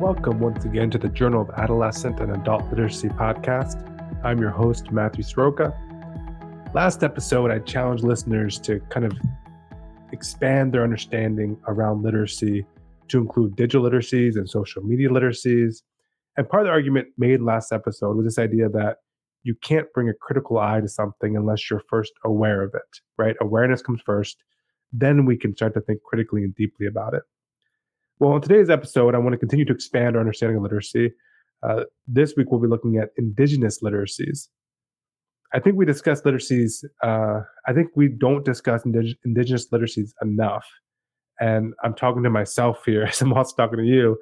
Welcome once again to the Journal of Adolescent and Adult Literacy podcast. I'm your host, Matthew Sroka. Last episode, I challenged listeners to kind of expand their understanding around literacy to include digital literacies and social media literacies. And part of the argument made last episode was this idea that you can't bring a critical eye to something unless you're first aware of it, right? Awareness comes first. Then we can start to think critically and deeply about it. Well, in today's episode, I want to continue to expand our understanding of literacy. Uh, this week, we'll be looking at indigenous literacies. I think we discuss literacies. Uh, I think we don't discuss indig- indigenous literacies enough, and I'm talking to myself here as I'm also talking to you,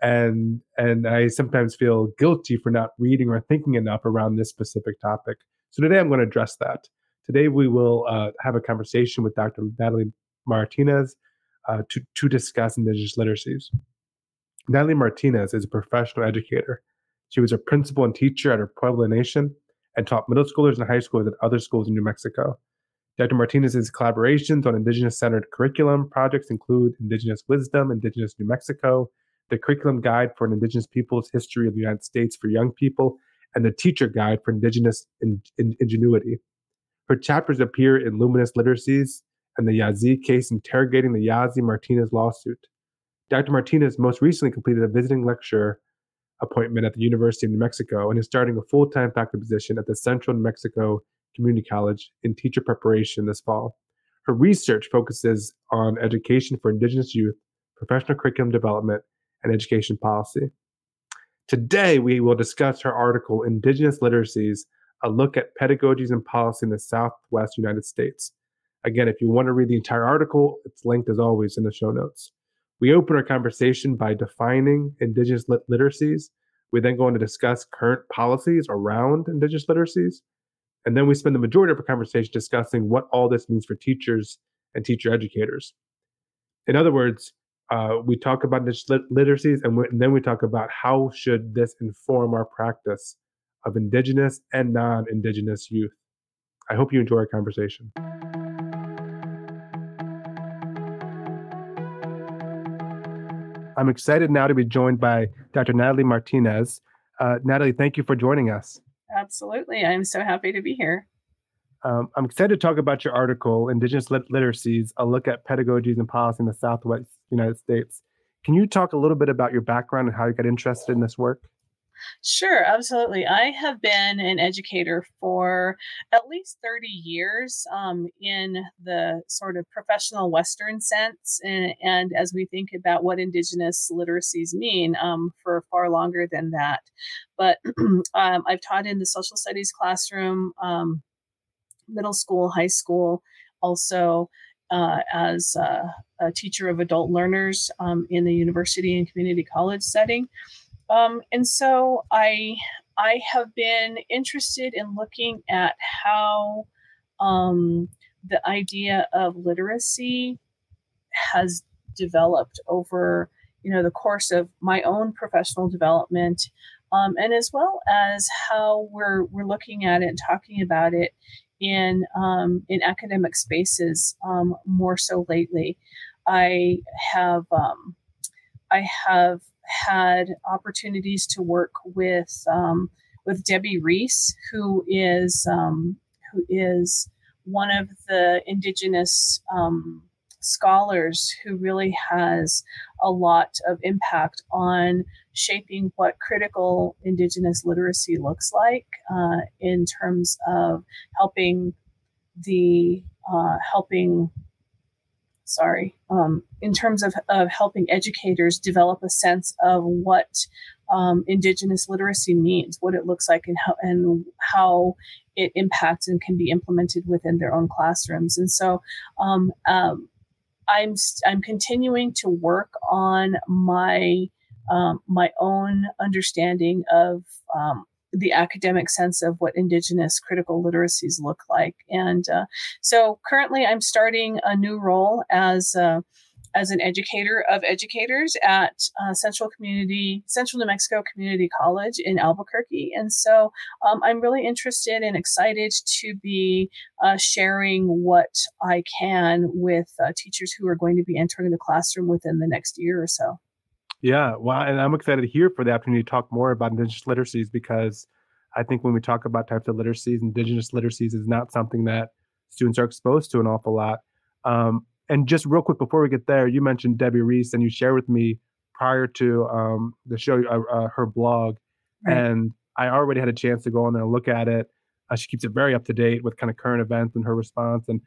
and and I sometimes feel guilty for not reading or thinking enough around this specific topic. So today, I'm going to address that. Today, we will uh, have a conversation with Dr. Natalie Martinez uh, to, to discuss indigenous literacies. Natalie Martinez is a professional educator. She was a principal and teacher at her Pueblo Nation and taught middle schoolers and high schoolers at other schools in New Mexico. Dr. Martinez's collaborations on Indigenous centered curriculum projects include Indigenous Wisdom, Indigenous New Mexico, the Curriculum Guide for an Indigenous Peoples History of the United States for Young People, and the Teacher Guide for Indigenous in, in, Ingenuity. Her chapters appear in Luminous Literacies and the Yazzie case interrogating the Yazzie Martinez lawsuit. Dr. Martinez most recently completed a visiting lecture appointment at the University of New Mexico and is starting a full time faculty position at the Central New Mexico Community College in teacher preparation this fall. Her research focuses on education for Indigenous youth, professional curriculum development, and education policy. Today, we will discuss her article, Indigenous Literacies A Look at Pedagogies and Policy in the Southwest United States. Again, if you want to read the entire article, it's linked as always in the show notes. We open our conversation by defining Indigenous lit- literacies. We then go on to discuss current policies around Indigenous literacies. And then we spend the majority of our conversation discussing what all this means for teachers and teacher educators. In other words, uh, we talk about Indigenous lit- literacies and, we, and then we talk about how should this inform our practice of Indigenous and non-Indigenous youth. I hope you enjoy our conversation. I'm excited now to be joined by Dr. Natalie Martinez. Uh, Natalie, thank you for joining us. Absolutely. I'm so happy to be here. Um, I'm excited to talk about your article, Indigenous Lit- Literacies, a look at pedagogies and policy in the Southwest United States. Can you talk a little bit about your background and how you got interested in this work? Sure, absolutely. I have been an educator for at least 30 years um, in the sort of professional Western sense. And, and, as we think about what Indigenous literacies mean, um, for far longer than that. But um, I've taught in the social studies classroom, um, middle school, high school, also. Uh, as a, teacher of adult learners um, in the university and community college setting. Um, and so I I have been interested in looking at how um, the idea of literacy has developed over you know the course of my own professional development um, and as well as how we're we're looking at it and talking about it in um, in academic spaces um, more so lately. I have um, I have had opportunities to work with um, with Debbie Reese, who is um, who is one of the indigenous um, scholars who really has a lot of impact on shaping what critical indigenous literacy looks like uh, in terms of helping the uh, helping sorry, um, in terms of, of helping educators develop a sense of what um, Indigenous literacy means, what it looks like, and how and how it impacts and can be implemented within their own classrooms. And so, um, um I'm I'm continuing to work on my um, my own understanding of um, the academic sense of what indigenous critical literacies look like. And uh, so currently i'm starting a new role as uh, as an educator of educators at uh, central community central new mexico community college in albuquerque. And so um, i'm really interested and excited to be uh, sharing what i can with uh, teachers who are going to be entering the classroom within the next year or so Yeah, well, and I'm excited here for the opportunity to talk more about indigenous literacies because I think when we talk about types of literacies, indigenous literacies is not something that students are exposed to an awful lot. Um, and just real quick before we get there, you mentioned Debbie Reese, and you shared with me prior to um, the show uh, uh, her blog, right. and I already had a chance to go on there and look at it. Uh, she keeps it very up to date with kind of current events and her response. And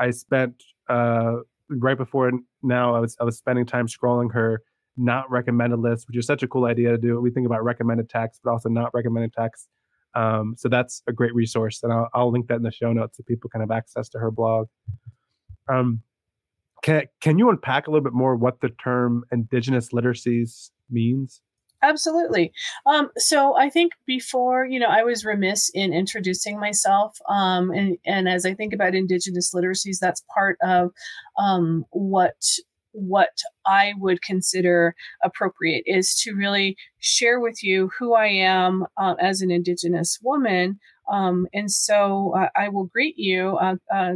I spent uh, right before now, I was I was spending time scrolling her not recommended list, which is such a cool idea to do. We think about recommended text, but also not recommended text. Um, so that's a great resource, and I'll, I'll, link that in the show notes so people can have access to her blog. Um, can can you unpack a little bit more what the term indigenous literacies means? Absolutely. Um, so I think before, you know, I was remiss in introducing myself. Um, and, and as I think about Indigenous literacies, that's part of um, what what I would consider appropriate is to really share with you who I am uh, as an Indigenous woman. Um, and so uh, I will greet you. Uh, uh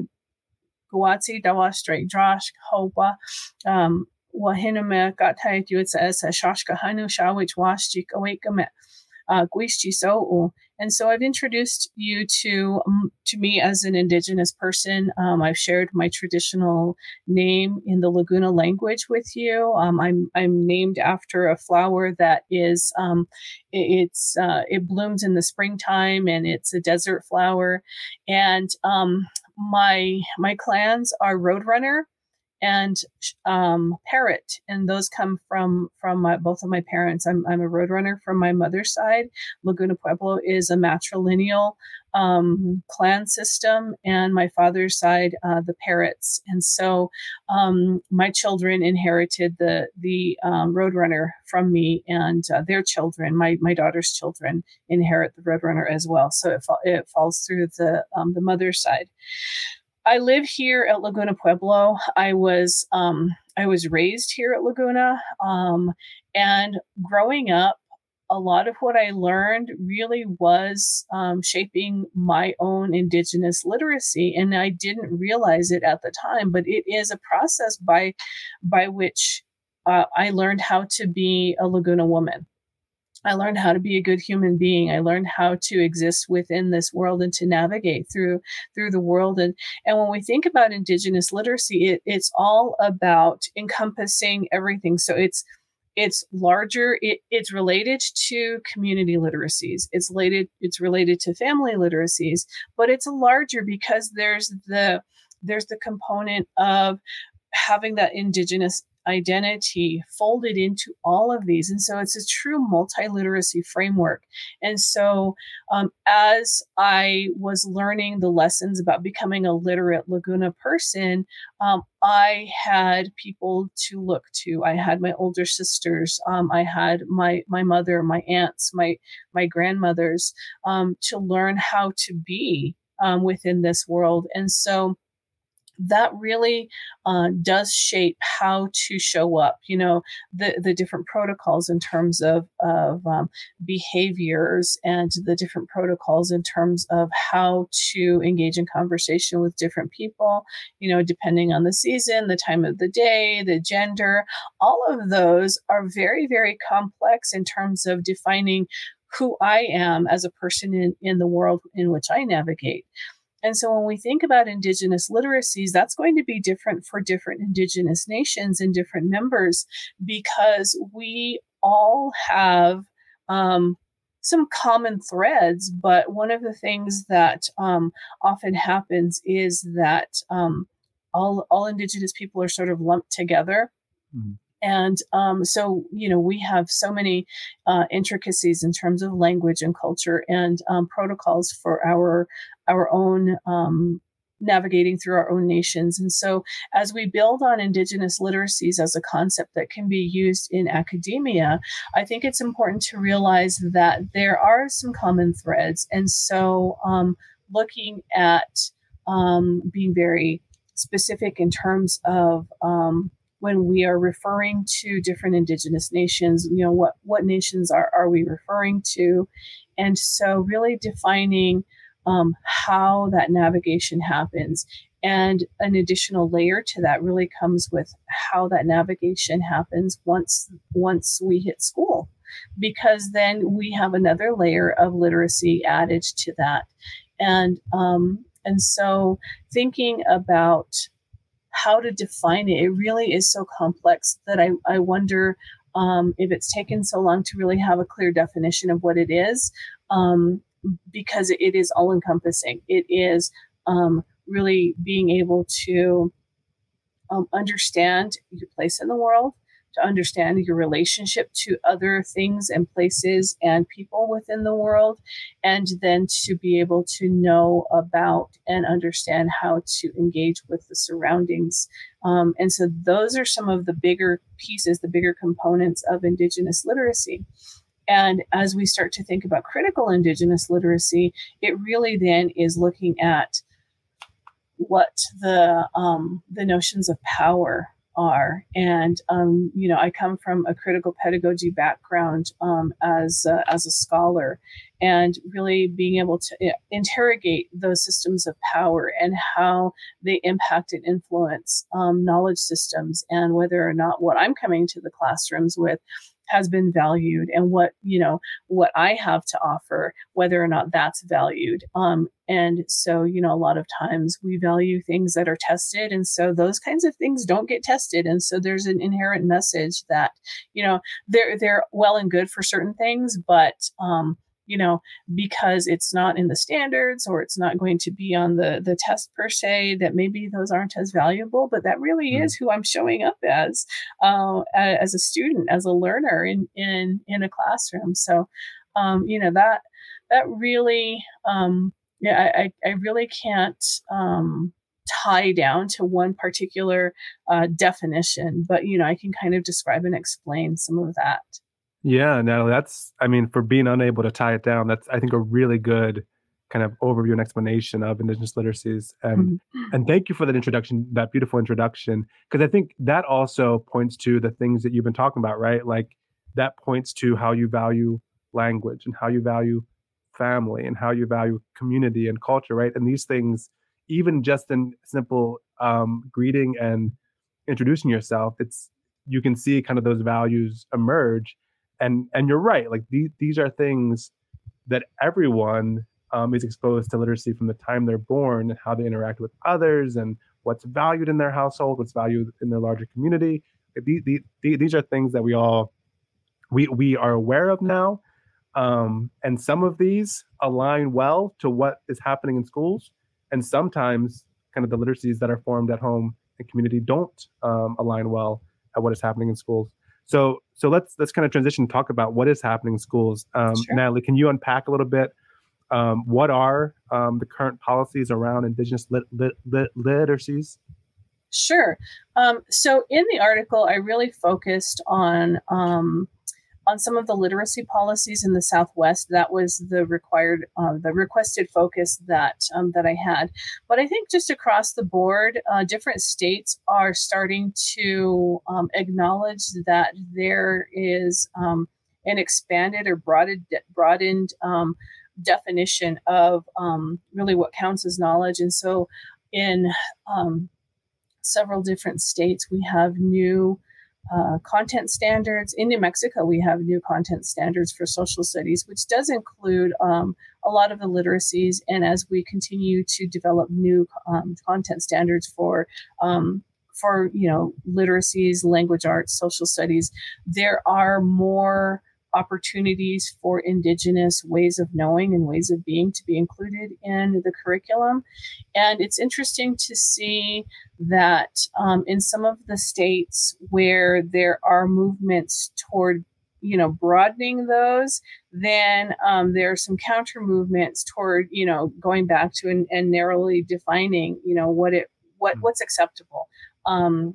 Guwatsi dawa straight Josh Hopa. Um, Wahiname got tied you it's as a shashka hanu shawich washjik awakame uh, and so I've introduced you to um, to me as an Indigenous person. Um, I've shared my traditional name in the Laguna language with you. Um, I'm I'm named after a flower that is um, it, it's uh, it blooms in the springtime and it's a desert flower, and um, my my clans are Roadrunner and um, parrot, and those come from from my, both of my parents. I'm I'm a roadrunner from my mother's side. Laguna Pueblo is a matrilineal um, clan system, and my father's side, uh, the parrots. And so, um, my children inherited the the um, roadrunner from me, and uh, their children, my my daughter's children, inherit the roadrunner as well. So it fa- it falls through the um, the mother's side. I live here at Laguna Pueblo. I was um, I was raised here at Laguna, um, and growing up, a lot of what I learned really was um, shaping my own Indigenous literacy, and I didn't realize it at the time. But it is a process by by which uh, I learned how to be a Laguna woman. I learned how to be a good human being. I learned how to exist within this world and to navigate through through the world. And and when we think about indigenous literacy, it, it's all about encompassing everything. So it's it's larger. It, it's related to community literacies. It's related. It's related to family literacies, but it's larger because there's the there's the component of having that indigenous identity folded into all of these. And so it's a true multiliteracy framework. And so um, as I was learning the lessons about becoming a literate Laguna person, um, I had people to look to. I had my older sisters. Um, I had my my mother, my aunts, my my grandmothers um, to learn how to be um, within this world. And so that really uh, does shape how to show up you know the the different protocols in terms of of um, behaviors and the different protocols in terms of how to engage in conversation with different people you know depending on the season the time of the day the gender all of those are very very complex in terms of defining who I am as a person in, in the world in which I navigate. And so when we think about Indigenous literacies, that's going to be different for different Indigenous nations and different members because we all have um, some common threads. But one of the things that um, often happens is that um, all, all Indigenous people are sort of lumped together. Mm-hmm. And um, so, you know, we have so many uh, intricacies in terms of language and culture and um, protocols for our our own um, navigating through our own nations. And so, as we build on Indigenous literacies as a concept that can be used in academia, I think it's important to realize that there are some common threads. And so, um, looking at um, being very specific in terms of um, when we are referring to different indigenous nations you know what what nations are are we referring to? And so really defining um, how that navigation happens and an additional layer to that really comes with how that navigation happens once once we hit school. Because then we have another layer of literacy added to that. And um, and so thinking about how to define it, it really is so complex that I, I wonder um, if it's taken so long to really have a clear definition of what it is, um, because it is all encompassing. It is um, really being able to um, understand your place in the world, to understand your relationship to other things and places and people within the world, and then to be able to know about and understand how to engage with the surroundings. Um, and so, those are some of the bigger pieces, the bigger components of Indigenous literacy. And as we start to think about critical Indigenous literacy, it really then is looking at what the um, the notions of power are. And um, you know, I come from a critical pedagogy background um, as as a scholar, and really being able to eh, interrogate those systems of power and how they impact and influence um, knowledge systems, and whether or not what I'm coming to the classrooms with has been valued and what you know what i have to offer whether or not that's valued. Um, and so you know a lot of times we value things that are tested and so those kinds of things don't get tested. And so there's an inherent message that you know they're they're well and good for certain things but um, you know, because it's not in the standards or it's not going to be on the the test per se, that maybe those aren't as valuable. But that really mm-hmm. is who I'm showing up as, uh, as a student, as a learner in in in a classroom. So, um, you know that that really, um, yeah, I I really can't. Um, tie down to one particular uh, definition, but you know, I can kind of describe and explain some of that. Yeah, Natalie, that's I mean, for being unable to tie it down, that's I think a really good kind of overview and explanation of indigenous literacies. And mm-hmm. and thank you for that introduction, that beautiful introduction, because I think that also points to the things that you've been talking about, right? Like that points to how you value language and how you value family and how you value community and culture, right? And these things, even just in simple um, greeting and introducing yourself, it's you can see kind of those values emerge and and you're right like these these are things that everyone um, is exposed to literacy from the time they're born and how they interact with others and what's valued in their household what's valued in their larger community. These, these, these are things that we all we we are aware of now um, and some of these align well to what is happening in schools and sometimes kind of the literacies that are formed at home and community don't um, align well at what is happening in schools so so let's let's kind of transition and talk about what is happening in schools. Um, sure. Natalie, can you unpack a little bit? Um, what are um, the current policies around Indigenous lit, lit, lit, literacies? Sure. Um, so in the article, I really focused on um, on some of the literacy policies in the Southwest. That was the required, uh, the requested focus that um, that I had. But I think just across the board, uh, different states are starting to um, acknowledge that there is um, an expanded or broadened, broadened um, definition of um, really what counts as knowledge. And so, in several different states, we have new uh, content standards. In New Mexico, we have new content standards for social studies, which does include um, a lot of the literacies. And as we continue to develop new um, content standards for um, for you know literacies, language arts, social studies, there are more opportunities for indigenous ways of knowing and ways of being to be included in the curriculum and it's interesting to see that um, in some of the states where there are movements toward you know broadening those then um, there are some counter movements toward you know going back to and, and narrowly defining you know what it what hmm. what's acceptable um,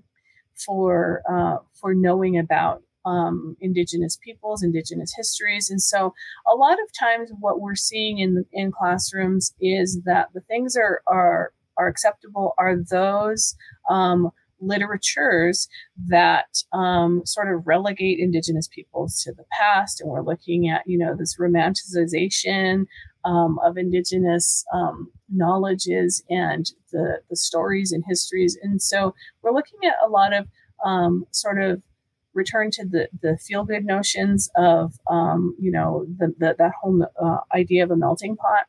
for uh, for knowing about um, indigenous peoples, indigenous histories. And so a lot of times what we're seeing in in classrooms is that the things are are are acceptable are those um, literatures that um, sort of relegate indigenous peoples to the past and we're looking at you know this romanticization um, of indigenous um, knowledges and the, the stories and histories. And so we're looking at a lot of um, sort of return to the, the feel good notions of, um, you know, the, the, that whole uh, idea of a melting pot.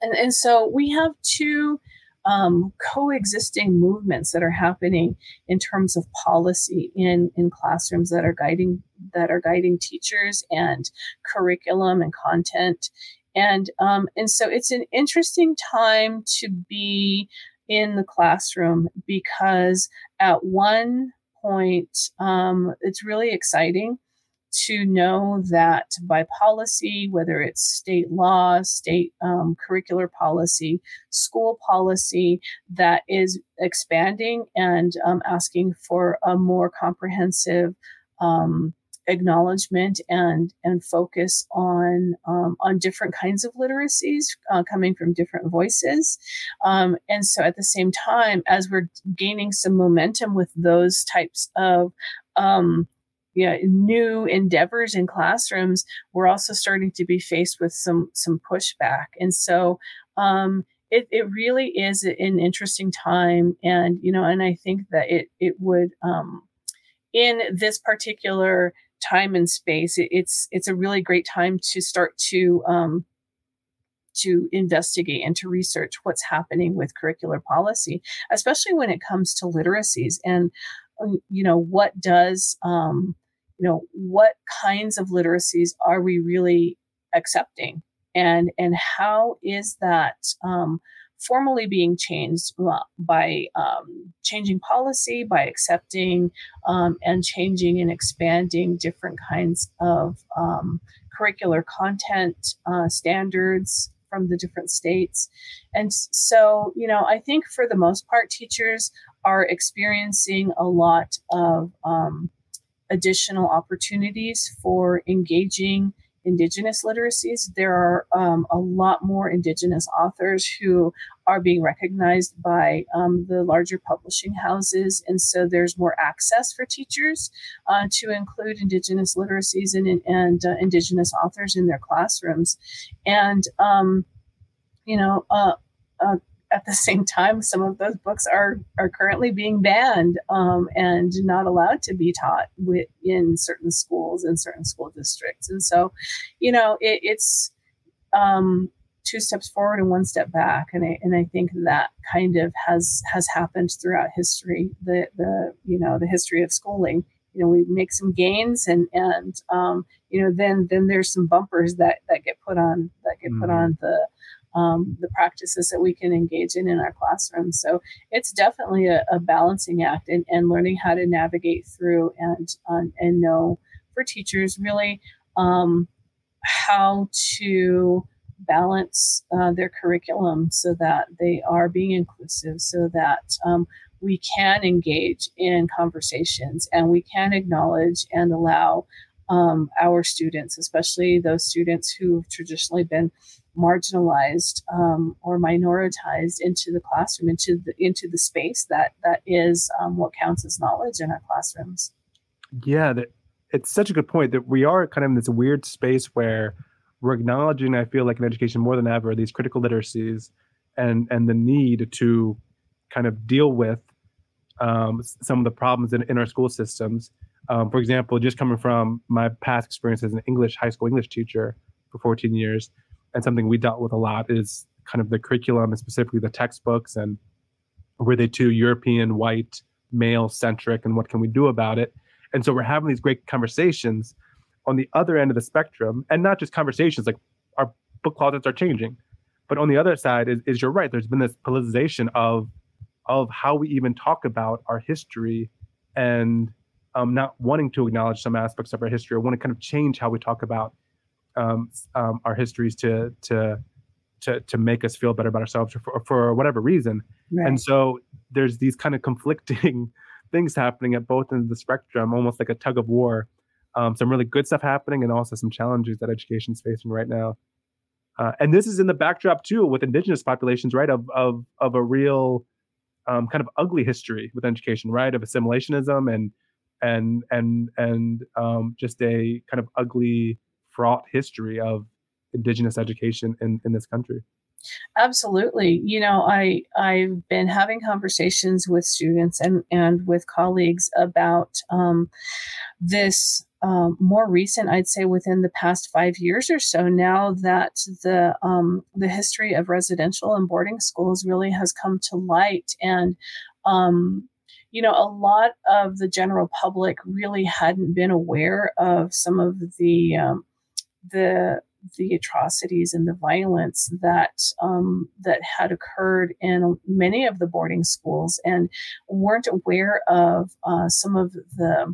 And, and so we have two um, coexisting movements that are happening in terms of policy in, in classrooms that are guiding that are guiding teachers and curriculum and content and um, and so it's an interesting time to be in the classroom because at one point um, it's really exciting to know that by policy, whether it's state law, state um, curricular policy, school policy, that is expanding and um, asking for a more comprehensive um, acknowledgement and and focus on um, on different kinds of literacies uh, coming from different voices. Um, and so at the same time as we're gaining some momentum with those types of um, yeah, new endeavors in classrooms, we're also starting to be faced with some some pushback, and so um, it it really is an interesting time, and you know, and I think that it it would um, in this particular time and space, it, it's it's a really great time to start to um, to investigate and to research what's happening with curricular policy, especially when it comes to literacies and um, you know what does um, you know what kinds of literacies are we really accepting? And and how is that um, formally being changed by um, changing policy, by accepting um, and changing and expanding different kinds of um, curricular content uh, standards from the different states. And so, you know, I think for the most part, teachers are experiencing a lot of um, additional opportunities for engaging indigenous literacies. There are um, a lot more indigenous authors who are being recognized by um, the larger publishing houses, and so there's more access for teachers uh, to include indigenous literacies and, and uh, indigenous authors in their classrooms. And um, you know, uh, uh at the same time, some of those books are are currently being banned um, and not allowed to be taught with, in certain schools in certain school districts. And so, you know, it, it's um, two steps forward and one step back. And I and I think that kind of has has happened throughout history. The the you know the history of schooling. You know, we make some gains and and um, you know then then there's some bumpers that that get put on that get mm-hmm. put on the um, the practices that we can engage in in our classrooms. So it's definitely a, a balancing act and, and, learning how to navigate through and um, and know for teachers really um, how to balance uh, their curriculum so that they are being inclusive, so that um, we can engage in conversations and we can acknowledge and allow um, our students, especially those students who've traditionally been marginalized um, or minoritized into the classroom, into the into the space that that is um, what counts as knowledge in our classrooms. Yeah, that, it's such a good point that we are kind of in this weird space where we're acknowledging, I feel like in education more than ever, these critical literacies and and the need to kind of deal with um, some of the problems in, in our school systems. Um, for example, just coming from my past experience as an English high school English teacher for 14 years, and something we dealt with a lot is kind of the curriculum and specifically the textbooks and were they too European, white, male centric, and what can we do about it? And so we're having these great conversations on the other end of the spectrum, and not just conversations like our book closets are changing, but on the other side is, is you're right. There's been this politicization of of how we even talk about our history and um, not wanting to acknowledge some aspects of our history or want to kind of change how we talk about um, um, our histories to to to to make us feel better about ourselves or for, for whatever reason. Right. And so there's these kind of conflicting things happening at both ends of the spectrum, almost like a tug of war. Um, some really good stuff happening, and also some challenges that education is facing right now. Uh, and this is in the backdrop too, with indigenous populations, right? Of of of a real um, kind of ugly history with education, right? Of assimilationism and and and and um, just a kind of ugly fraught history of indigenous education in, in this country absolutely you know i i've been having conversations with students and and with colleagues about um, this um, more recent, I'd say within the past five years or so, now that the um, the history of residential and boarding schools really has come to light, and um, you know, a lot of the general public really hadn't been aware of some of the um, the the atrocities and the violence that um, that had occurred in many of the boarding schools, and weren't aware of uh, some of the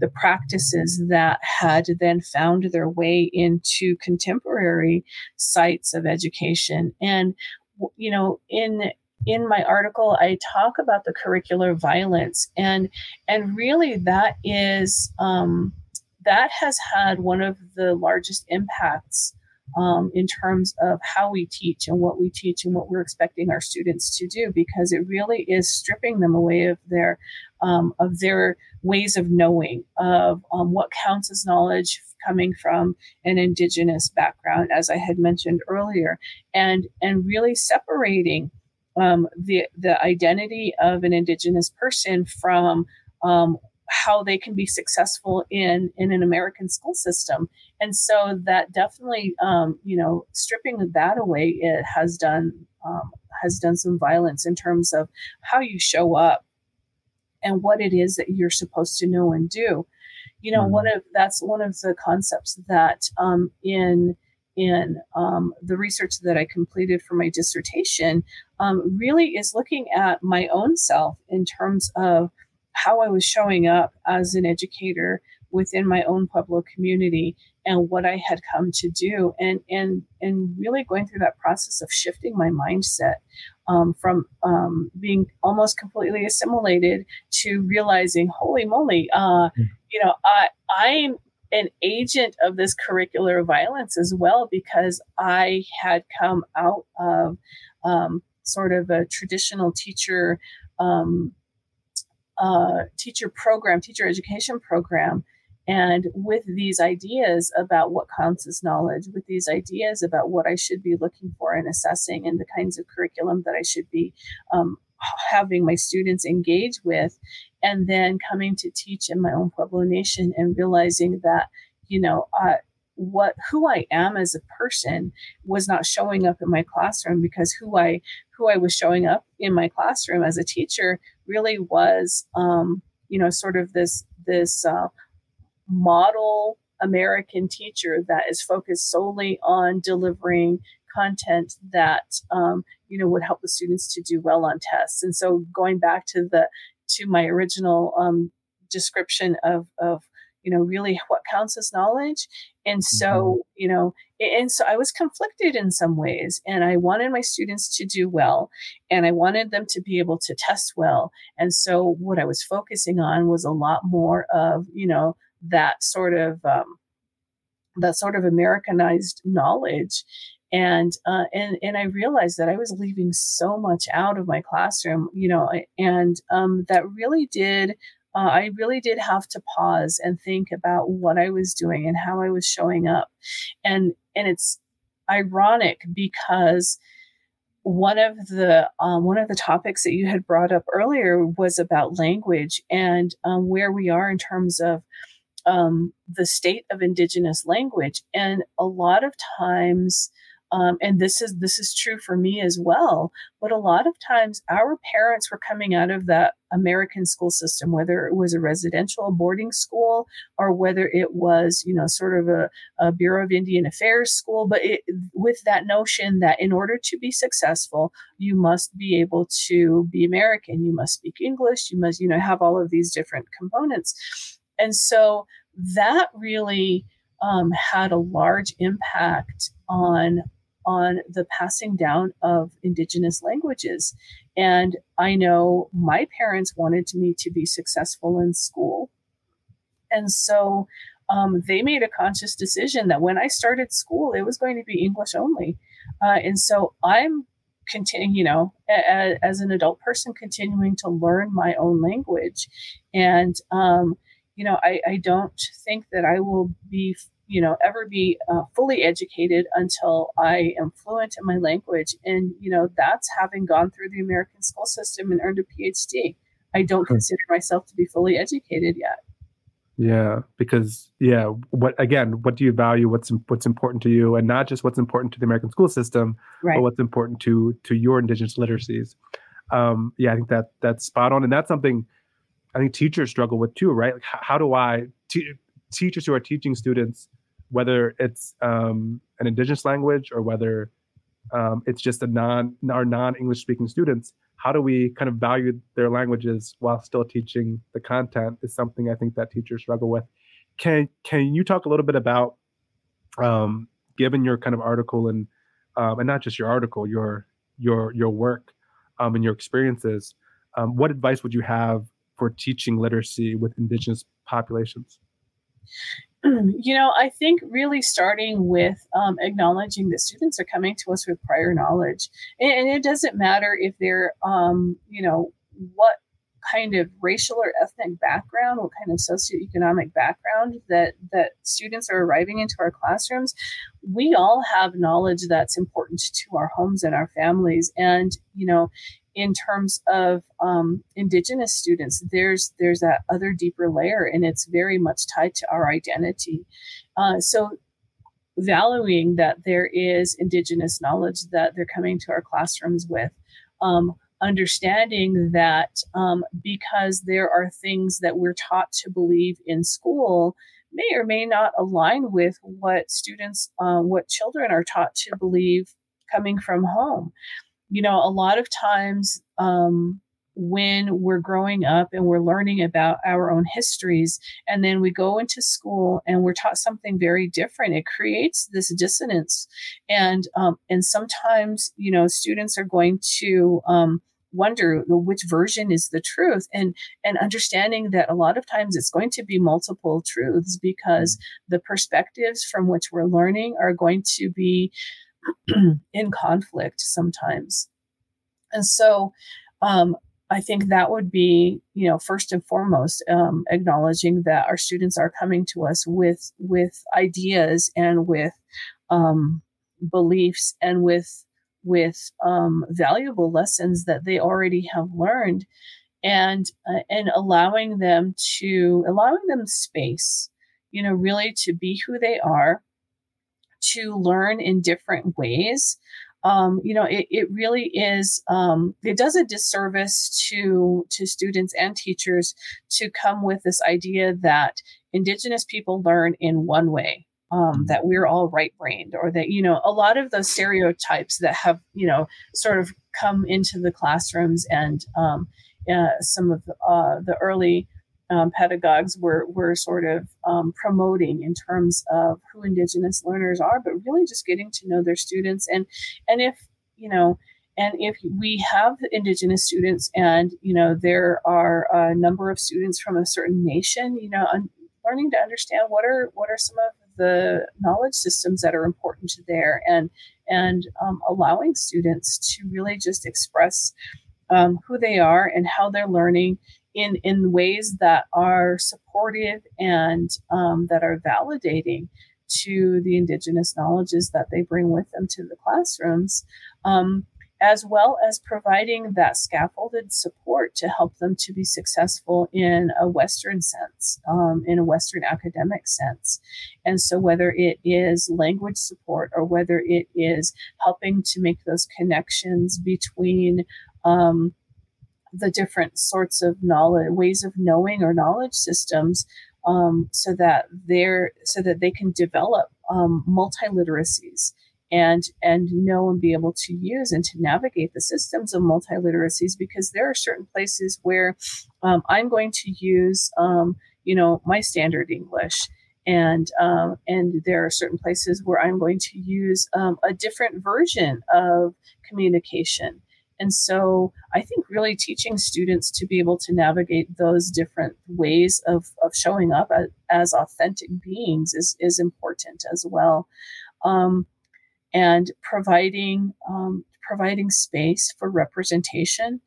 the practices that had then found their way into contemporary sites of education. And, you know, in in my article i talk about the curricular violence and and really that is um, that has had one of the largest impacts um, in terms of how we teach and what we teach and what we're expecting our students to do because it really is stripping them away of their um, of their ways of knowing of um, what counts as knowledge coming from an indigenous background as i had mentioned earlier and and really separating um, the the identity of an indigenous person from um, how they can be successful in in an American school system. And so that definitely, um, you know, stripping that away, it has done um, has done some violence in terms of how you show up and what it is that you're supposed to know and do. You know, mm-hmm. one of that's one of the concepts that um, in in um, the research that I completed for my dissertation um, really is looking at my own self in terms of how I was showing up as an educator within my own Pueblo community and what I had come to do and and and really going through that process of shifting my mindset um, from um, being almost completely assimilated to realizing holy moly uh, mm. you know I I'm an agent of this curricular violence as well because I had come out of um, sort of a traditional teacher um, uh, teacher program, teacher education program. And with these ideas about what counts as knowledge, with these ideas about what I should be looking for and assessing, and the kinds of curriculum that I should be um, having my students engage with, and then coming to teach in my own Pueblo Nation and realizing that, you know, what who I am as a person was not showing up in my classroom because who I who I was showing up in my classroom as a teacher really was, um, you know, sort of this this uh, model American teacher that is focused solely on delivering content that um, you know would help the students to do well on tests. And so going back to the to my original um, description of of you know really what counts as knowledge and so mm-hmm. you know and so i was conflicted in some ways and i wanted my students to do well and i wanted them to be able to test well and so what i was focusing on was a lot more of you know that sort of um, that sort of americanized knowledge and uh, and and I realized that I was leaving so much out of my classroom, you know, and um, that really did uh, I really did have to pause and think about what I was doing and how I was showing up. And and it's ironic because one of the um, one of the topics that you had brought up earlier was about language and um, where we are in terms of um, the state of indigenous language. And a lot of times, um, and this is this is true for me as well but a lot of times our parents were coming out of that american school system whether it was a residential boarding school or whether it was you know sort of a, a bureau of indian affairs school but it, with that notion that in order to be successful you must be able to be american you must speak english you must you know have all of these different components and so that really um, had a large impact on on the passing down of indigenous languages. And I know my parents wanted me to be successful in school. And so um, they made a conscious decision that when I started school, it was going to be English only. Uh, and so I'm continuing, you know, a, a, as an adult person, continuing to learn my own language. And, um, you know, I, I don't think that I will be you know ever be uh, fully educated until i am fluent in my language. And you know that's having gone through the american school system and earned a phd i don't consider myself to be fully educated yet. Yeah because yeah what again what do you value? What's what's important to you? And not just what's important to the american school system right. but what's important to to your indigenous literacies. Um yeah i think that that's spot on. And that's something i think teachers struggle with too right like how, do I teachers who are teaching students whether it's um, an indigenous language or whether um, it's just a non our non English speaking students, how do we kind of value their languages while still teaching the content is something I think that teachers struggle with. Can can you talk a little bit about, um, given your kind of article and um, and not just your article, your your your work um, and your experiences, um, what advice would you have for teaching literacy with indigenous populations? you know, I think really starting with um, acknowledging that students are coming to us with prior knowledge, and, and it doesn't matter if they're, um, you know, what kind of racial or ethnic background, what kind of socioeconomic background that that students are arriving into our classrooms, we all have knowledge that's important to our homes and our families. And you know, in terms of um, indigenous students there's there's that other deeper layer and it's very much tied to our identity. Uh, so valuing that there is indigenous knowledge that they're coming to our classrooms with um, understanding that um, because there are things that we're taught to believe in school may or may not align with what students uh, what children are taught to believe coming from home you know, a lot of times um, when we're growing up and we're learning about our own histories, and then we go into school and we're taught something very different, it creates this dissonance. And um, and sometimes, you know, students are going to um, wonder which version is the truth and and understanding that a lot of times it's going to be multiple truths because the perspectives from which we're learning are going to be in conflict sometimes. And so um, I think that would be, you know, first and foremost, um, acknowledging that our students are coming to us with with ideas and with um, beliefs and with with um, valuable lessons that they already have learned, and uh, and allowing them to allowing them space, you know, really to be who they are, to learn in different ways um, you know it, it really is um, it does a disservice to to students and teachers to come with this idea that indigenous people learn in one way um, mm-hmm. that we're all right brained or that you know a lot of those stereotypes that have you know sort of come into the classrooms and um, uh, some of the, uh, the early um, pedagogues were, were sort of um, promoting in terms of who Indigenous learners are, but really just getting to know their students. And, and if, you know, and if we have Indigenous students and, you know, there are a number of students from a certain nation, you know, un- learning to understand what are, what are some of the knowledge systems that are important to there and, and um, allowing students to really just express um, who they are and how they're learning in in ways that are supportive and um, that are validating to the indigenous knowledges that they bring with them to the classrooms um, as well as providing that scaffolded support to help them to be successful in a Western sense, um, in a Western academic sense. And so, whether it is language support or whether it is helping to make those connections between um, the different sorts of knowledge ways of knowing or knowledge systems um, so that they're so that they can develop um, multiliteracies and and know and be able to use and to navigate the systems of multiliteracies because there are certain places where um, I'm going to use um, you know my standard English and um, and there are certain places where I'm going to use um, a different version of communication and so I think really teaching students to be able to navigate those different ways of, of showing up as, as authentic beings is, is important as well. Um, and providing um, providing space for representation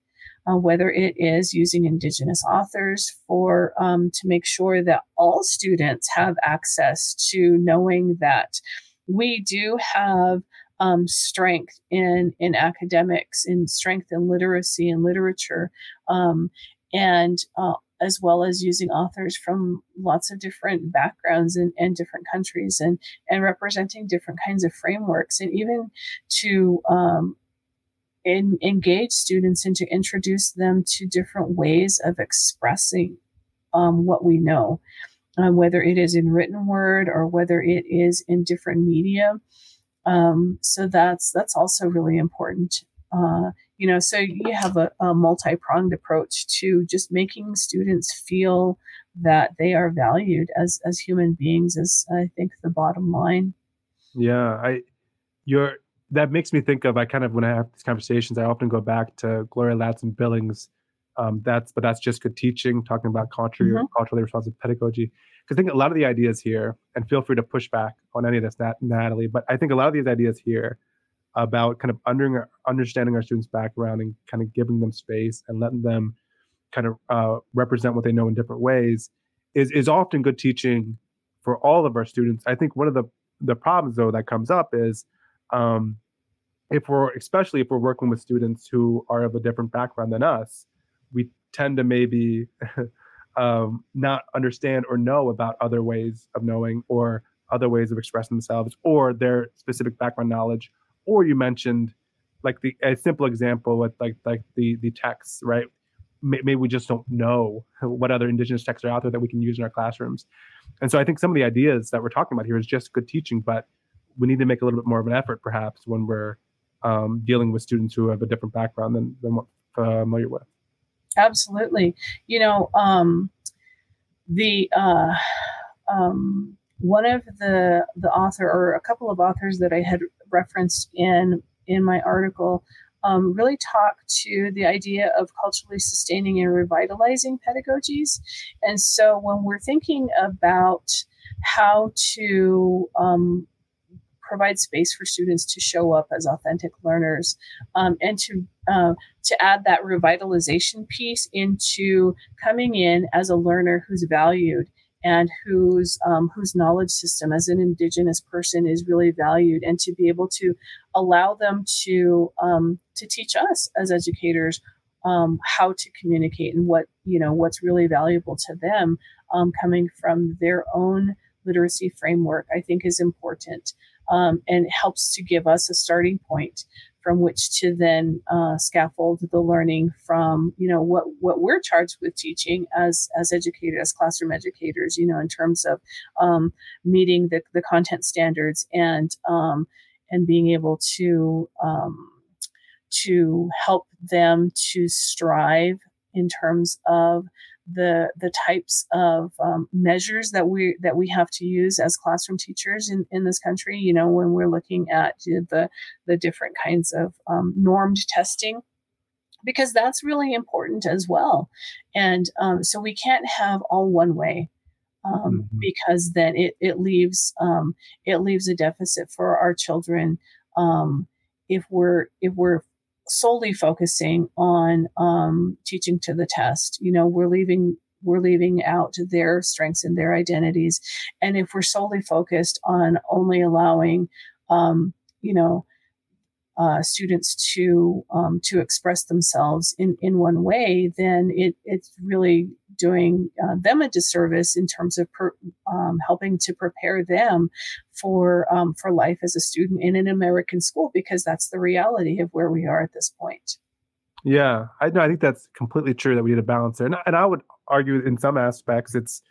uh, whether it is using Indigenous authors for um, to make sure that all students have access to knowing that we do have um, strength in in academics, in strength in literacy and literature, um, and uh, as well as using authors from lots of different backgrounds and, and different countries and and representing different kinds of frameworks and even to um, in, engage students and to introduce them to different ways of expressing um, what we know, um, whether it is in written word or whether it is in different media. Um, so that's that's also really important. Uh, you know, so you have a, a multi pronged approach to just making students feel that they are valued as as human beings. Is I think the bottom line. Yeah, I you're that makes me think of I kind of when I have these conversations, I often go back to Gloria Ladson Billings. Um, that's but that's just good teaching, talking about culture, mm-hmm. culturally responsive pedagogy. Because I think a lot of the ideas here, and feel free to push back on any of this, Nat, Natalie. But I think a lot of these ideas here about kind of under, understanding our students' background and kind of giving them space and letting them kind of uh, represent what they know in different ways is is often good teaching for all of our students. I think one of the the problems though that comes up is um, if we're especially if we're working with students who are of a different background than us, we tend to maybe um, not understand or know about other ways of knowing or other ways of expressing themselves or their specific background knowledge. Or you mentioned like the a simple example with like like the the texts, right? Maybe we just don't know what other indigenous texts are out there that we can use in our classrooms. And so I think some of the ideas that we're talking about here is just good teaching, but we need to make a little bit more of an effort perhaps when we're um, dealing with students who have a different background than, than what familiar with. Absolutely. You know, um, the uh, um, one of the the author or a couple of authors that I had referenced in in my article um, really talk to the idea of culturally sustaining and revitalizing pedagogies. And so when we're thinking about how to um, provide space for students to show up as authentic learners um, and to uh, to add that revitalization piece into coming in as a learner who's valued and whose um, whose knowledge system as an indigenous person is really valued and to be able to allow them to um, to teach us as educators um, how to communicate and what you know what's really valuable to them um, coming from their own literacy framework i think is important um, and helps to give us a starting point from which to then uh, scaffold the learning from you know what what we're charged with teaching as as educators as classroom educators you know in terms of um, meeting the, the content standards and um, and being able to um, to help them to strive in terms of the the types of um, measures that we that we have to use as classroom teachers in, in this country. You know, when we're looking at the the different kinds of um, normed testing, because that's really important as well. And um, so we can't have all one way. Um, mm-hmm. Because then it, it leaves um, it leaves a deficit for our children um, if we're if we're solely focusing on um, teaching to the test. You know, we're leaving we're leaving out their strengths and their identities, and if we're solely focused on only allowing, um, you know, uh, students to um, to express themselves in in one way, then it it's really doing uh, them a disservice in terms of per, um, helping to prepare them for um, for life as a student in an American school because that's the reality of where we are at this point. Yeah, I know. I think that's completely true that we need a balance there, and, and I would argue in some aspects it's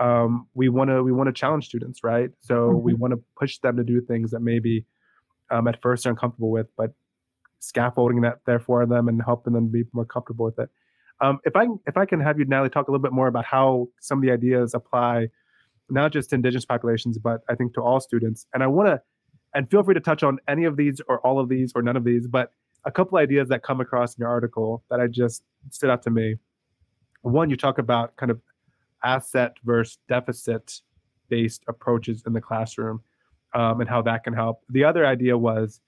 um, we want to we want to challenge students, right? So mm-hmm. we want to push them to do things that maybe um, at first they're uncomfortable with, but scaffolding that there for them and helping them be more comfortable with it. Um, if I if I can have you, Natalie, talk a little bit more about how some of the ideas apply, not just to indigenous populations, but I think to all students. And I want to, and feel free to touch on any of these or all of these or none of these, but a couple ideas that come across in your article that I just stood out to me. One, you talk about kind of asset versus deficit based approaches in the classroom um, and how that can help. The other idea was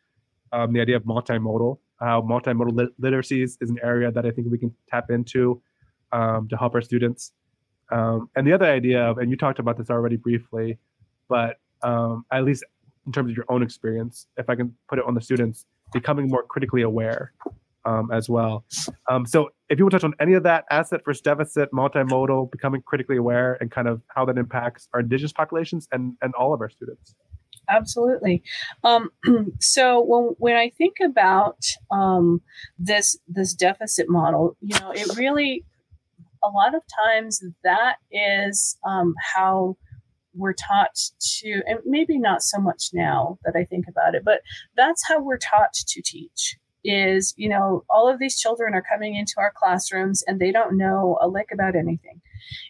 um, the idea of multimodal how multimodal lit- literacy is, is, an area that I think we can tap into um, to help our students. Um, and the other idea of, and you talked about this already briefly, but um, at least in terms of your own experience, if I can put it on the students, becoming more critically aware um, as well. Um, so if you would touch on any of that asset versus deficit, multimodal, becoming critically aware, and kind of how that impacts our indigenous populations and, and all of our students. Absolutely. Um, so when when I think about um, this this deficit model, you know, it really a lot of times that is um, how we're taught to, and maybe not so much now that I think about it, but that's how we're taught to teach is, you know, all of these children are coming into our classrooms and they don't know a lick about anything.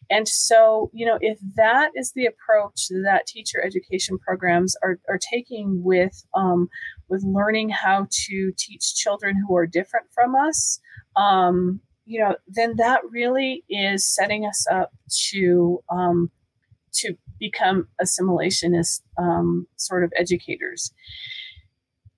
And so, you know, if that is the approach that teacher education programs are, are taking with um, with learning how to teach children who are different from us, um, you know, then that really is setting us up to um, to become assimilationist um, sort of educators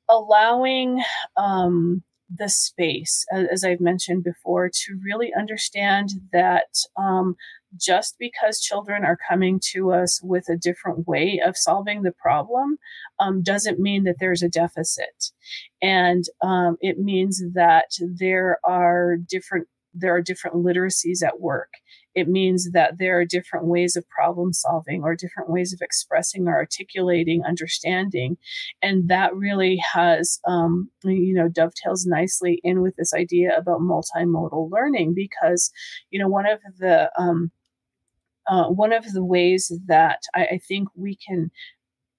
allowing um, the space, as I've mentioned before, to really understand that um, just because children are coming to us with a different way of solving the problem um, doesn't mean that there's a deficit. And um, it means that there are different there are different literacies at work it means that there are different ways of problem solving or different ways of expressing or articulating understanding. And that really has um, you know dovetails nicely in with this idea about multimodal learning because you know one of the um, uh, one of the ways that I, I think we can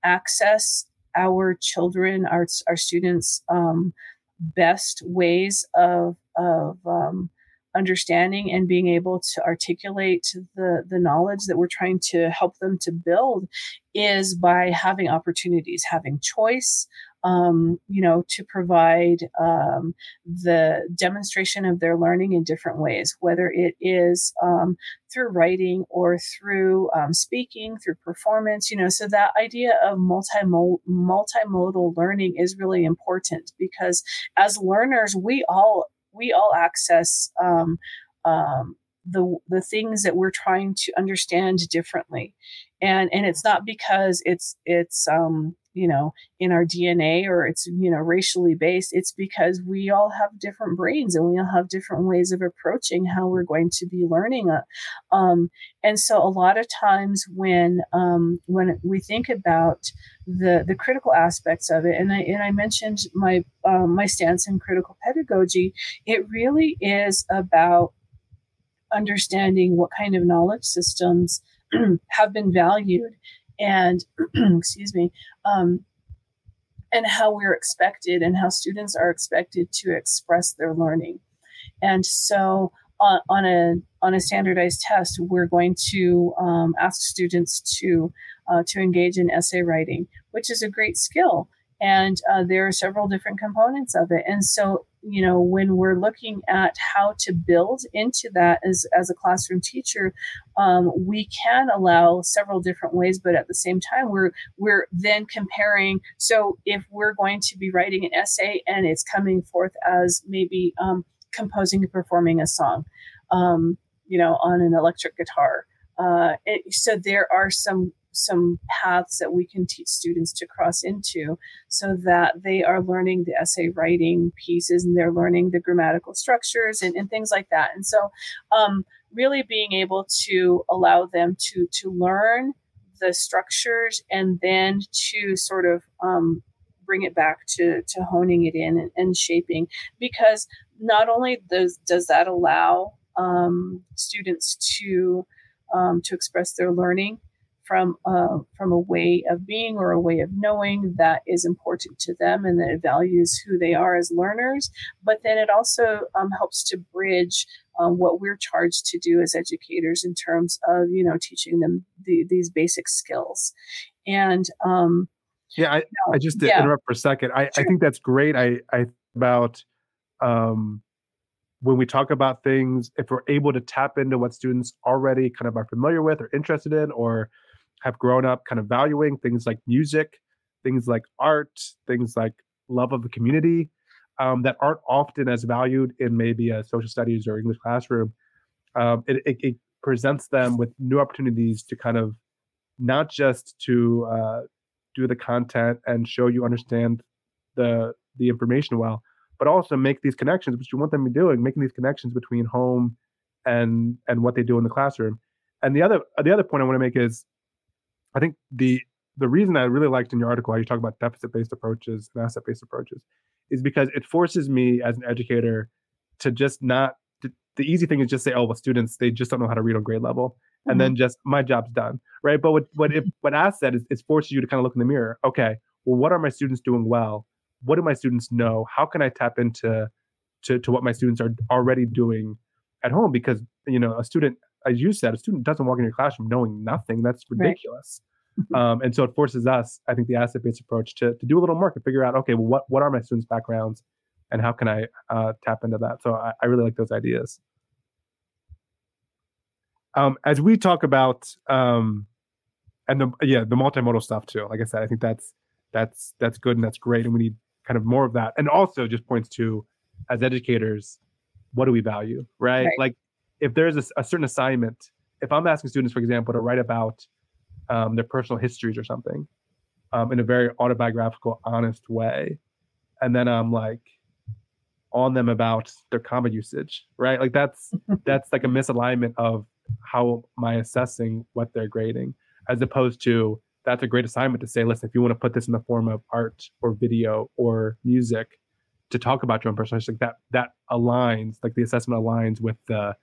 access our children our, our students um, best ways of of um, understanding and being able to articulate the the knowledge that we're trying to help them to build is by having opportunities having choice um, you know to provide um, the demonstration of their learning in different ways whether it is um, through writing or through um, speaking through performance you know so that idea of multimodal multimodal learning is really important because as learners we all we all access um, um, the the things that we're trying to understand differently, and and it's not because it's it's um, you know in our dna or it's you know racially based. It's because we all have different brains and we all have different ways of approaching how we're going to be learning uh, um, and so a lot of times when um, when we think about the the critical aspects of it and i and i mentioned my um, my stance in critical pedagogy it really is about understanding what kind of knowledge systems have been valued and excuse me um, and how we're expected and how students are expected to express their learning. And so on, on a on a standardized test we're going to um, ask students to uh, to engage in essay writing which is a great skill. And uh, there are several different components of it. And so you know when we're looking at how to build into that as as a classroom teacher um, we can allow several different ways but at the same time we're we're then comparing. So if we're going to be writing an essay and it's coming forth as maybe um, composing and performing a song um, you know on an electric guitar uh, it, so there are some some paths that we can teach students to cross into so that they are learning the essay writing pieces and they're learning the grammatical structures and, and things like that. And so um, really being able to allow them to to learn the structures and then to sort of um, bring it back to to honing it in and, and shaping because not only does does that allow um, students to um, to express their learning from uh, from a way of being or a way of knowing that is important to them and that it values who they are as learners. But then it also um, helps to bridge um, what we're charged to do as educators in terms of you know teaching them the, these basic skills. And um, yeah, I, you know, I just yeah. interrupt for a second. I, sure. I think that's great. I I about um, when we talk about things, if we're able to tap into what students already kind of are familiar with or interested in, or have grown up kind of valuing things like music, things like art, things like love of the community. um, that aren't often as valued in maybe a social studies or English classroom, um, it, it, it, presents them with new opportunities to kind of not just to uh, do the content and show you understand the the information well, but also make these connections, which you want them to be doing, making these connections between home and and what they do in the classroom. And the other the other point I want to make is, I think the the reason I really liked in your article how you talk about deficit based approaches and asset based approaches is because it forces me as an educator to just not the easy thing is just say, oh, well, students they just don't know how to read on grade level, mm-hmm. and then just my job's done, right? But what what if what Ask said is it forces you to kind of look in the mirror. Okay, well, what are my students doing well? What do my students know? How can I tap into to to what my students are already doing at home? Because you know, a student, as you said, a student doesn't walk in your classroom knowing nothing. That's ridiculous. Right. um, and so it forces us, I think, the asset-based approach to, to do a little work and figure out, okay, well, what what are my students' backgrounds, and how can I uh, tap into that? So I, I really like those ideas. Um, as we talk about, um, and the yeah, the multimodal stuff too. Like I said, I think that's that's that's good and that's great, and we need kind of more of that. And also just points to, as educators, what do we value, right? right. Like if there's a, a certain assignment, if I'm asking students, for example, to write about um, their personal histories or something um, in a very autobiographical, honest way. And then I'm like on them about their comma usage, right? Like that's that's like a misalignment of how am I assessing what they're grading, as opposed to that's a great assignment to say, listen, if you want to put this in the form of art or video or music to talk about your own personal history, like that that aligns, like the assessment aligns with the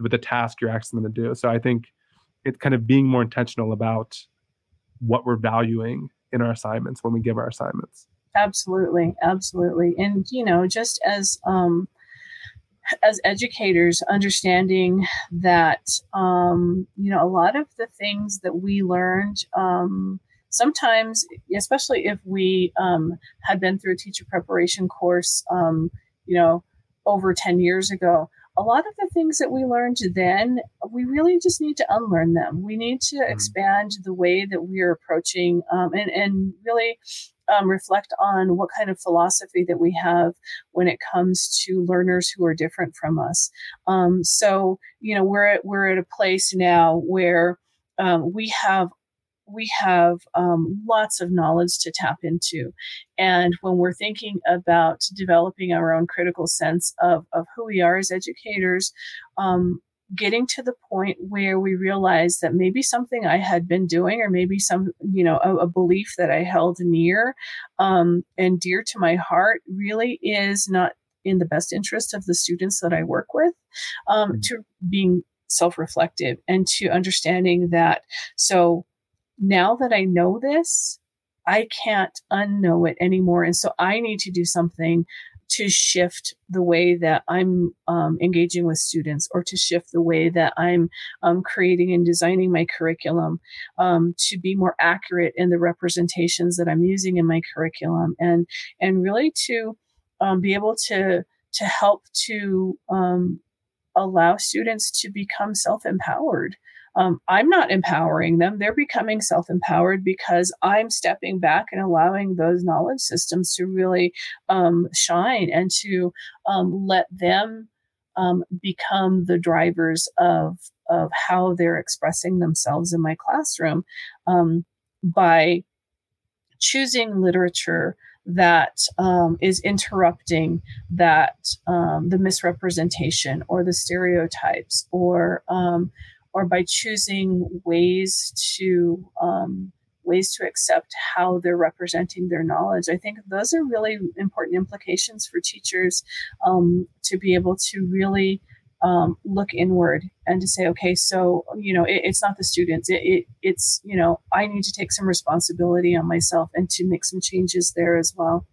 with the task you're asking them to do. So I think it's kind of being more intentional about what we're valuing in our assignments when we give our assignments. Absolutely. Absolutely. And you know just as um as educators understanding that um you know a lot of the things that we learned um sometimes especially if we um had been through a teacher preparation course um you know over 10 years ago a lot of the things that we learned then, we really just need to unlearn them. We need to mm-hmm. expand the way that we are approaching um, and, and really um, reflect on what kind of philosophy that we have when it comes to learners who are different from us. Um, so, you know, we're at, we're at a place now where um, we have we have um, lots of knowledge to tap into. And when we're thinking about developing our own critical sense of, of who we are as educators, um, getting to the point where we realize that maybe something I had been doing, or maybe some, you know, a, a belief that I held near um, and dear to my heart really is not in the best interest of the students that I work with, um, mm-hmm. to being self reflective and to understanding that. So, now that I know this, I can't unknow it anymore. And so I need to do something to shift the way that I'm um, engaging with students or to shift the way that I'm um, creating and designing my curriculum um, to be more accurate in the representations that I'm using in my curriculum and and really to um, be able to to help to um, allow students to become self-empowered um, I'm not empowering them. They're becoming self empowered because I'm stepping back and allowing those knowledge systems to really um, shine and to um, let them um, become the drivers of, of how they're expressing themselves in my classroom um, by choosing literature that um, is interrupting that um, the misrepresentation or the stereotypes or um, or by choosing ways to um, ways to accept how they're representing their knowledge. I think those are really important implications for teachers um, to be able to really um, look inward and to say, okay, so you know, it, it's not the students. It, it, it's you know, I need to take some responsibility on myself and to make some changes there as well.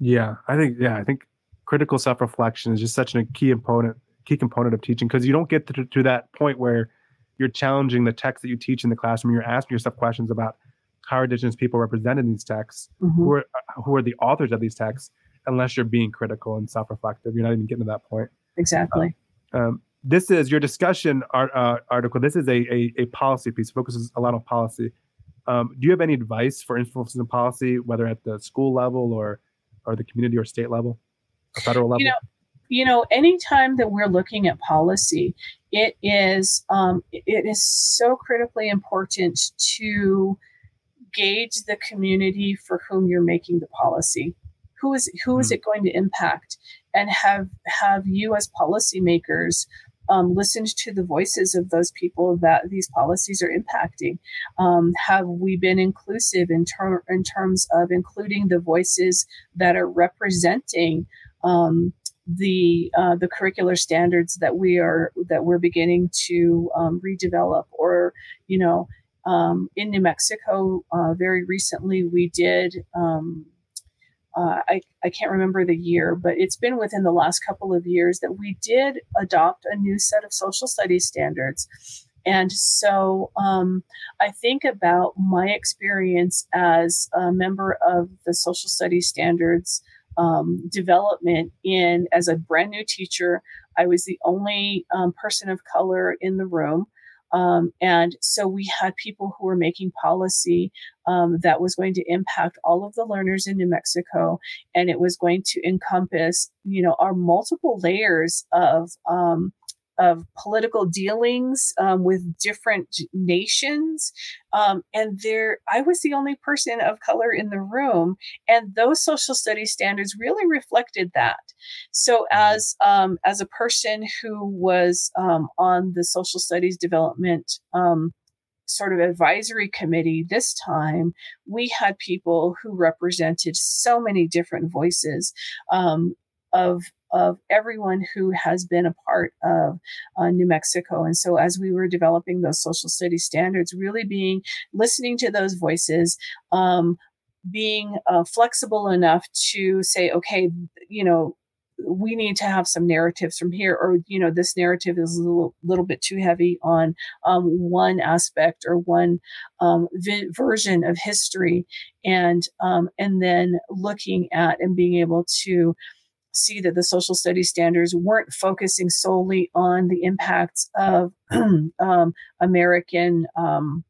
Yeah, I think yeah, I think critical self reflection is just such a key component key component of teaching because you don't get to, to that point where you're challenging the text that you teach in the classroom. You're asking yourself questions about how are indigenous people represented in these texts, mm-hmm. who are who are the authors of these texts, unless you're being critical and self-reflective. You're not even getting to that point. Exactly. Um, um, this is your discussion art, uh, article. This is a, a, a policy piece. Focuses a lot on policy. Um, do you have any advice for influences in policy, whether at the school level or or the community or state level? federal level? You know, you know, anytime that we're looking at policy, it is um, it is so critically important to gauge the community for whom you're making the policy. Who is who is mm-hmm. it going to impact? And have have you as policymakers um, listened to the voices of those people that these policies are impacting? Um, have we been inclusive in, ter- in terms of including the voices that are representing um, the uh, the curricular standards that we are that we're beginning to um, redevelop, or you know, um, in New Mexico, uh, very recently we did. Um, uh, I, I can't remember the year, but it's been within the last couple of years that we did adopt a new set of social studies standards. And so um, I think about my experience as a member of the social studies standards um, development in as a brand new teacher. I was the only um, person of color in the room. Um, and so we had people who were making policy um, that was going to impact all of the learners in New Mexico, and it was going to encompass, you know, our multiple layers of um, of political dealings um, with different nations. Um, and there, I was the only person of color in the room, and those social studies standards really reflected that. So, mm-hmm. as um, as a person who was um, on the social studies development um, sort of advisory committee this time, we had people who represented so many different voices um, of of everyone who has been a part of uh, New Mexico. And so, as we were developing those social studies standards, really being listening to those voices, um, being uh, flexible enough to say, okay, you know, we need to have some narratives from here, or you know, this narrative is a little, little bit too heavy on um, one aspect or one um, vi- version of history, and um, and then looking at and being able to see that the social studies standards weren't focusing solely on the impacts of um, American um,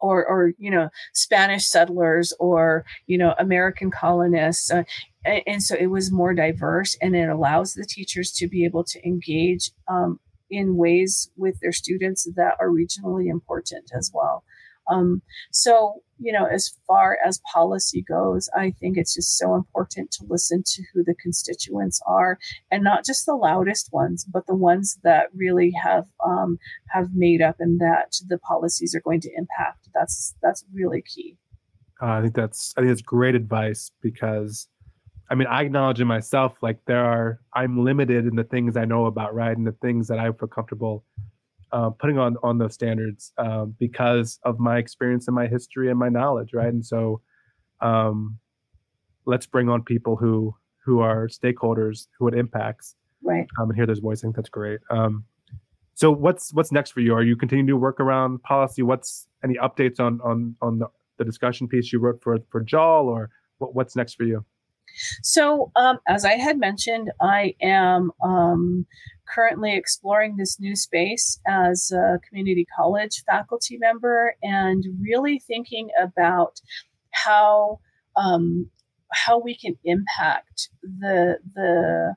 or, or you know Spanish settlers or you know American colonists, uh, and, and, so it was more diverse, and it allows the teachers to be able to engage um, in ways with their students that are regionally important as well. Um, so, you know, as far as policy goes, I think it's just so important to listen to who the constituents are, and not just the loudest ones, but the ones that really have um, have made up and that the policies are going to impact. That's that's really key. Uh, I think that's I think that's great advice because I mean, I acknowledge in myself, like there are, I'm limited in the things I know about, right? And the things that I feel comfortable uh, putting on on those standards um, because of my experience and my history and my knowledge, right? And so, um, let's bring on people who who are stakeholders who it impacts, right? Um, and hear their voice. I think that's great. Um, so what's what's next for you? Are you continuing to work around policy? What's any updates on on on the, the discussion piece you wrote for for JAL or what, what's next for you? So, um, as I had mentioned, I am um, currently exploring this new space as a community college faculty member and really thinking about how um, how we can impact the the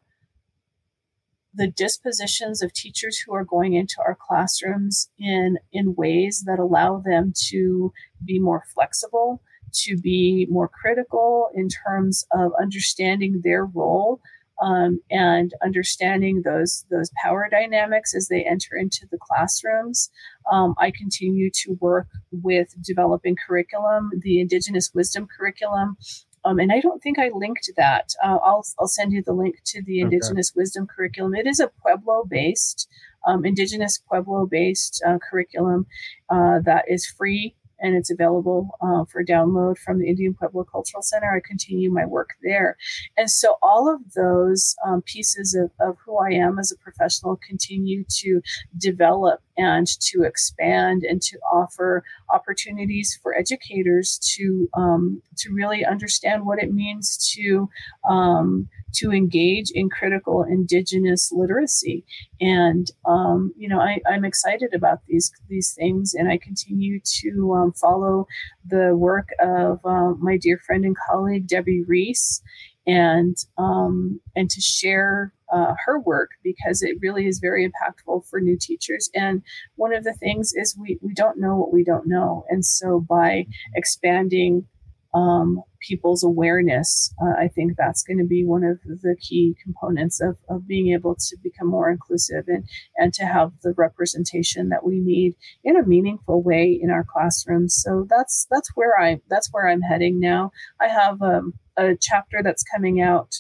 the dispositions of teachers who are going into our classrooms in in ways that allow them to be more flexible to be more critical in terms of understanding their role um, and understanding those those power dynamics as they enter into the classrooms. Um, I continue to work with developing curriculum, the Indigenous Wisdom curriculum. Um, and I don't think I linked that. Uh, I'll, I'll send you the link to the Indigenous okay. Wisdom curriculum. It is a Pueblo based, um, Indigenous Pueblo based uh, curriculum uh, that is free and it's available uh, for download from the Indian Pueblo Cultural Center. I continue my work there. And so all of those um, pieces of, of who I am as a professional continue to develop and to expand and to offer opportunities for educators to um, to really understand what it means to um, to engage in critical indigenous literacy and um, you know I, am excited about these these things and i continue to um, follow the work of uh, my dear friend and colleague debbie reese and um, and to share uh, her work because it really is very impactful for new teachers. And one of the things is we we don't know what we don't know, and so by expanding um, people's awareness. Uh, I think that's going to be one of the key components of, of being able to become more inclusive and, and to have the representation that we need in a meaningful way in our classrooms. So that's that's where I that's where I'm heading now. I have um, a chapter that's coming out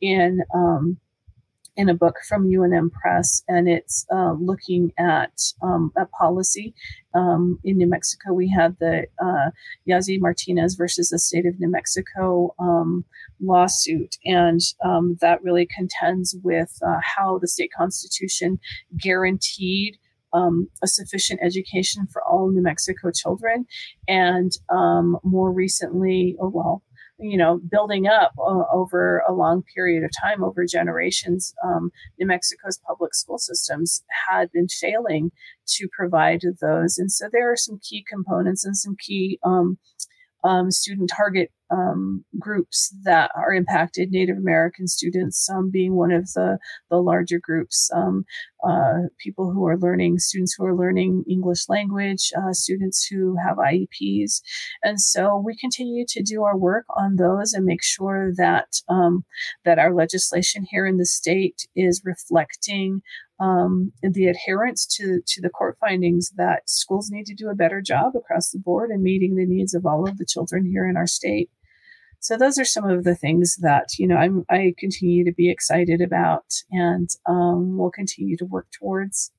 in um, in a book from UNM Press, and it's uh, looking at um, a policy. Um, in New Mexico, we had the uh, Martinez versus the state of New Mexico um, lawsuit, and um, that really contends with uh, how the state constitution guaranteed. Um, a sufficient education for all New Mexico children. And um, more recently, or well, you know, building up uh, over a long period of time, over generations, um, New Mexico's public school systems had been failing to provide those. And so there are some key components and some key um, um, student target um, groups that are impacted, Native American students um, being one of the, the larger groups, um, uh, people who are learning, students who are learning English language, uh, students who have IEPs. And so we continue to do our work on those and make sure that, um, that our legislation here in the state is reflecting um, the adherence to, to the court findings that schools need to do a better job across the board in meeting the needs of all of the children here in our state. So those are some of the things that you know I'm, I continue to be excited about, and um, will continue to work towards.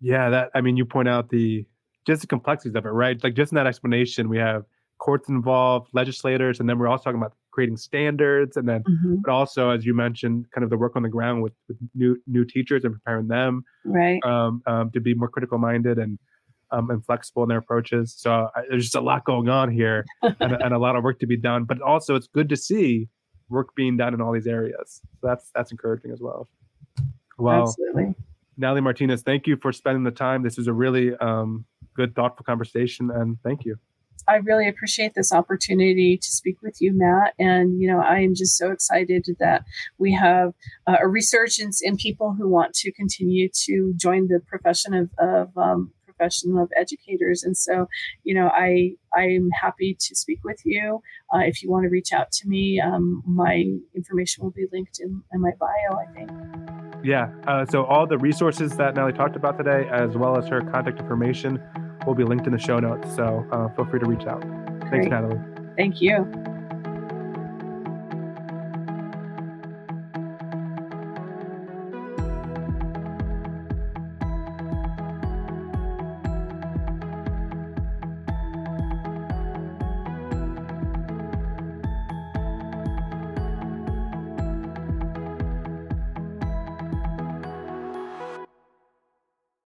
Yeah, that I mean, you point out the just the complexities of it, right? Like just in that explanation, we have courts involved, legislators, and then we're also talking about creating standards, and then mm-hmm. but also, as you mentioned, kind of the work on the ground with, with new new teachers and preparing them, right, um, um, to be more critical minded and um, and flexible in their approaches. So I, there's just a lot going on here and, and, a lot of work to be done. But also, it's good to see work being done in all these areas. So that's that's encouraging as well. Well, absolutely. Natalie Martinez, thank you for spending the time. This was a really um, good, thoughtful conversation, and thank you. I really appreciate this opportunity to speak with you, Matt. And, you know, I am just so excited that we have uh, a resurgence in people who want to continue to join the profession of, of um, profession of educators. And so, you know, I I'm happy to speak with you. Uh, if you want to reach out to me, um, my information will be linked in, in my bio. I think. Yeah. Uh, so all the resources that Natalie talked about today, as well as her contact information, will be linked in the show notes. So uh, feel free to reach out. Thanks, Natalie. Thank you.